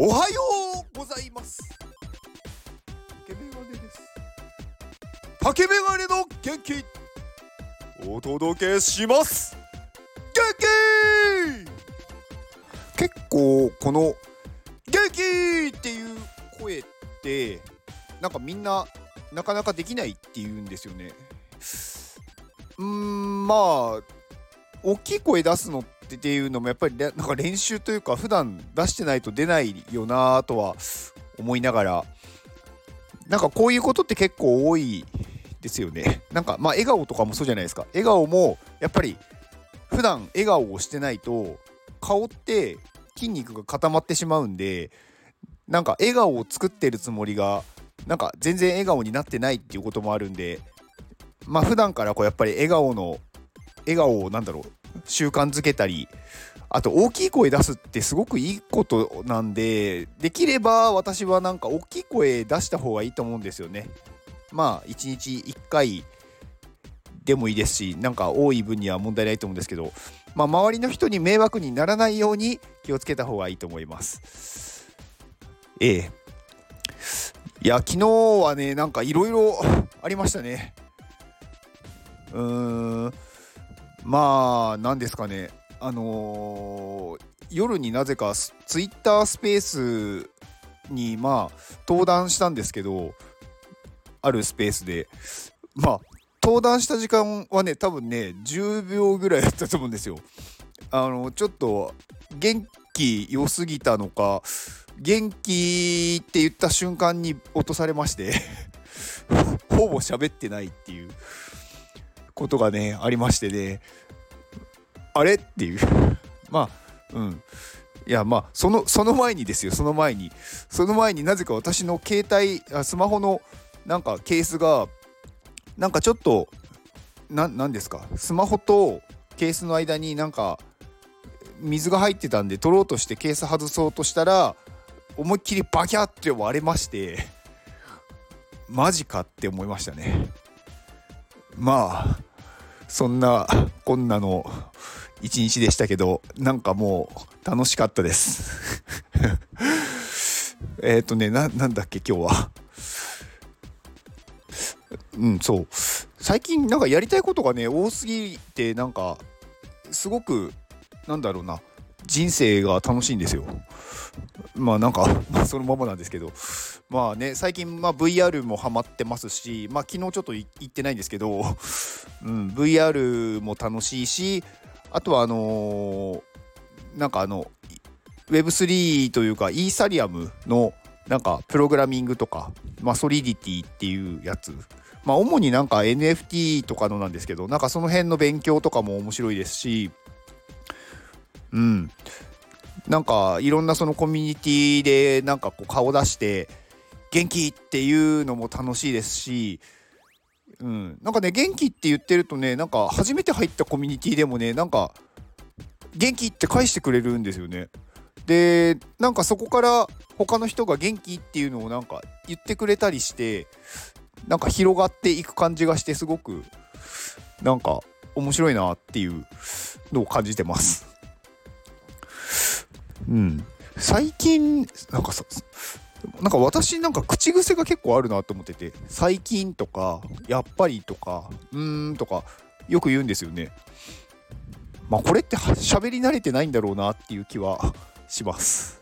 おはようございます。竹メガネです。竹メガネの元気。お届けします。元気。結構この元気っていう声ってなんかみんななかなかできないって言うんですよね。うんまあ大きい声出すのってっていうのもやっぱりなんか練習というか普段出してないと出ないよなとは思いながらなんかこういうことって結構多いですよね。なんかまあ笑顔とかもそうじゃないですか。笑顔もやっぱり普段笑顔をしてないと顔って筋肉が固まってしまうんでなんか笑顔を作ってるつもりがなんか全然笑顔になってないっていうこともあるんでまあ普段からこうやっぱり笑顔の笑顔をなんだろう習慣づけたりあと大きい声出すってすごくいいことなんでできれば私はなんか大きい声出した方がいいと思うんですよね。まあ1日1回でもいいですしなんか多い分には問題ないと思うんですけどまあ周りの人に迷惑にならないように気をつけた方がいいと思います。ええ。いや昨日はねなんかいろいろありましたね。うーん。まあ何ですかね。あのー、夜になぜかツイッタースペースにまあ登壇したんですけどあるスペースで。まあ登壇した時間はね多分ね10秒ぐらいだったと思うんですよ。あのちょっと元気良すぎたのか元気って言った瞬間に落とされまして ほぼ喋ってないっていう。ことがねありましてね。あれ？っていう。まあうん。いやまあそのその前にですよ。その前に。その前になぜか私の携帯スマホのなんかケースがなんかちょっと何ですか？スマホとケースの間になんか水が入ってたんで取ろうとしてケース外そうとしたら思いっきりバキャって割れまして。マジかって思いましたね。まあそんなこんなの一日でしたけどなんかもう楽しかったです。えっとねななんだっけ今日は。うんそう。最近なんかやりたいことがね多すぎてなんかすごくなんだろうな人生が楽しいんですよ。まあなんか、そのままなんですけど。まあね最近、ま、VR もハマってますしまあ昨日ちょっと行ってないんですけど、うん、VR も楽しいしあとはあのー、なんかあの Web3 というかイーサリアムのなんかプログラミングとか、まあ、ソリディティっていうやつ。まあ主になんか NFT とかのなんですけどなんかその辺の勉強とかも面白いですし。うん。なんかいろんなそのコミュニティでなんかこう顔出して元気っていうのも楽しいですしうん、なんかね元気って言ってるとねなんか初めて入ったコミュニティでもねなんか元気って返してくれるんですよね。でなんかそこから他の人が元気っていうのをなんか言ってくれたりしてなんか広がっていく感じがしてすごくなんか面白いなっていうのを感じてます。うん、最近なんかさなんか私なんか口癖が結構あるなと思ってて最近とかやっぱりとかうーんとかよく言うんですよね。まあこれって喋り慣れてないんだろうなっていう気はします。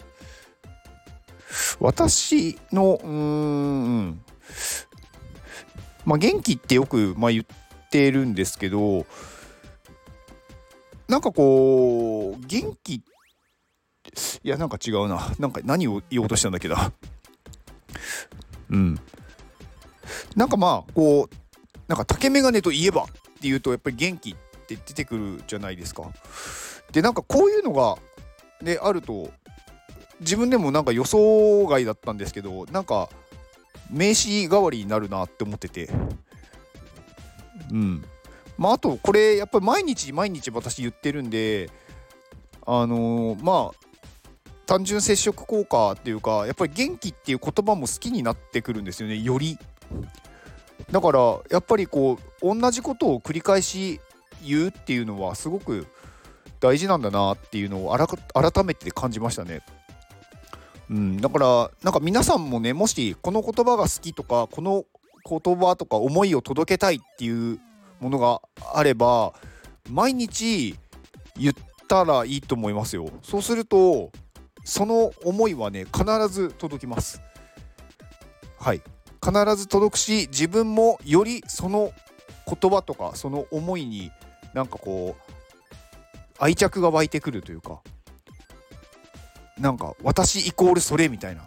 私のうーんまあ元気ってよくまあ言ってるんですけどなんかこう元気っていや、なんか違うな。なんか何を言おうとしたんだっけど。うん。なんかまあ、こう、なんか竹メガネといえばっていうと、やっぱり元気って出てくるじゃないですか。で、なんかこういうのが、ね、あると、自分でもなんか予想外だったんですけど、なんか名詞代わりになるなって思ってて。うん。まあ、あと、これ、やっぱり毎日毎日私言ってるんで、あのー、まあ、単純接触効果っていうかやっぱり元気っていう言葉も好きになってくるんですよねより。だからやっぱりこう同じことを繰り返し言うっていうのはすごく大事なんだなっていうのを改めて感じましたね。うん、だからなんか皆さんもねもしこの言葉が好きとかこの言葉とか思いを届けたいっていうものがあれば毎日言ったらいいと思いますよ。そうするとその思いはね必ず届きます。はい。必ず届くし自分もよりその言葉とかその思いになんかこう愛着が湧いてくるというかなんか私イコールそれみたいな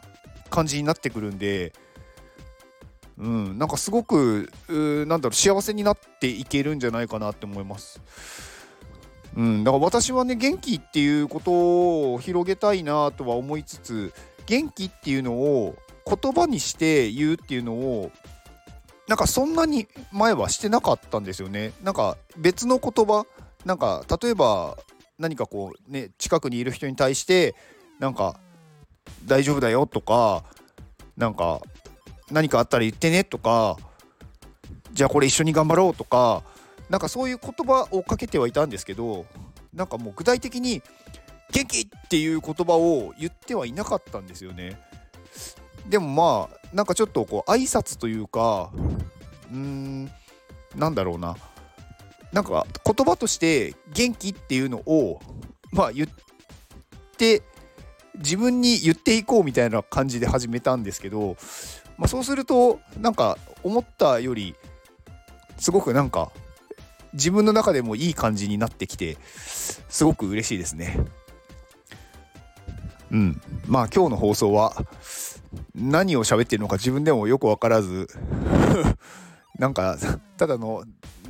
感じになってくるんでうんなんかすごくなんだろう幸せになっていけるんじゃないかなって思います。うんだから私はね元気っていうことを広げたいなとは思いつつ元気っていうのを言葉にして言うっていうのをなんかそんなに前はしてなかったんですよね。なんか別の言葉なんか例えば何かこうね近くにいる人に対してなんか大丈夫だよとかなんか何かあったら言ってねとかじゃあこれ一緒に頑張ろうとかなんかそういう言葉をかけてはいたんですけどなんかもう具体的に元気っていう言葉を言ってはいなかったんですよね。でもまあなんかちょっとこう挨拶というかうーんなんだろうななんか言葉として元気っていうのをまあ言って自分に言っていこうみたいな感じで始めたんですけど、まあ、そうするとなんか思ったよりすごくなんか自分の中でもいい感じになってきてすごく嬉しいですね。うん、まあ今日の放送は何を喋ってるのか自分でもよく分からず なんかただの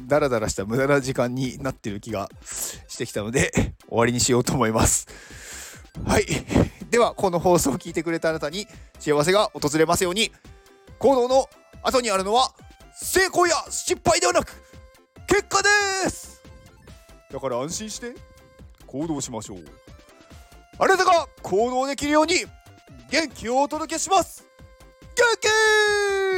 ダラダラした無駄な時間になってる気がしてきたので終わりにしようと思います。はい。では、この放送を聞いてくれたあなたに幸せが訪れますように、行動の後にあるのは成功や失敗ではなく、結果です！だから安心して行動しましょう。あなたが行動できるように元気をお届けします。元気!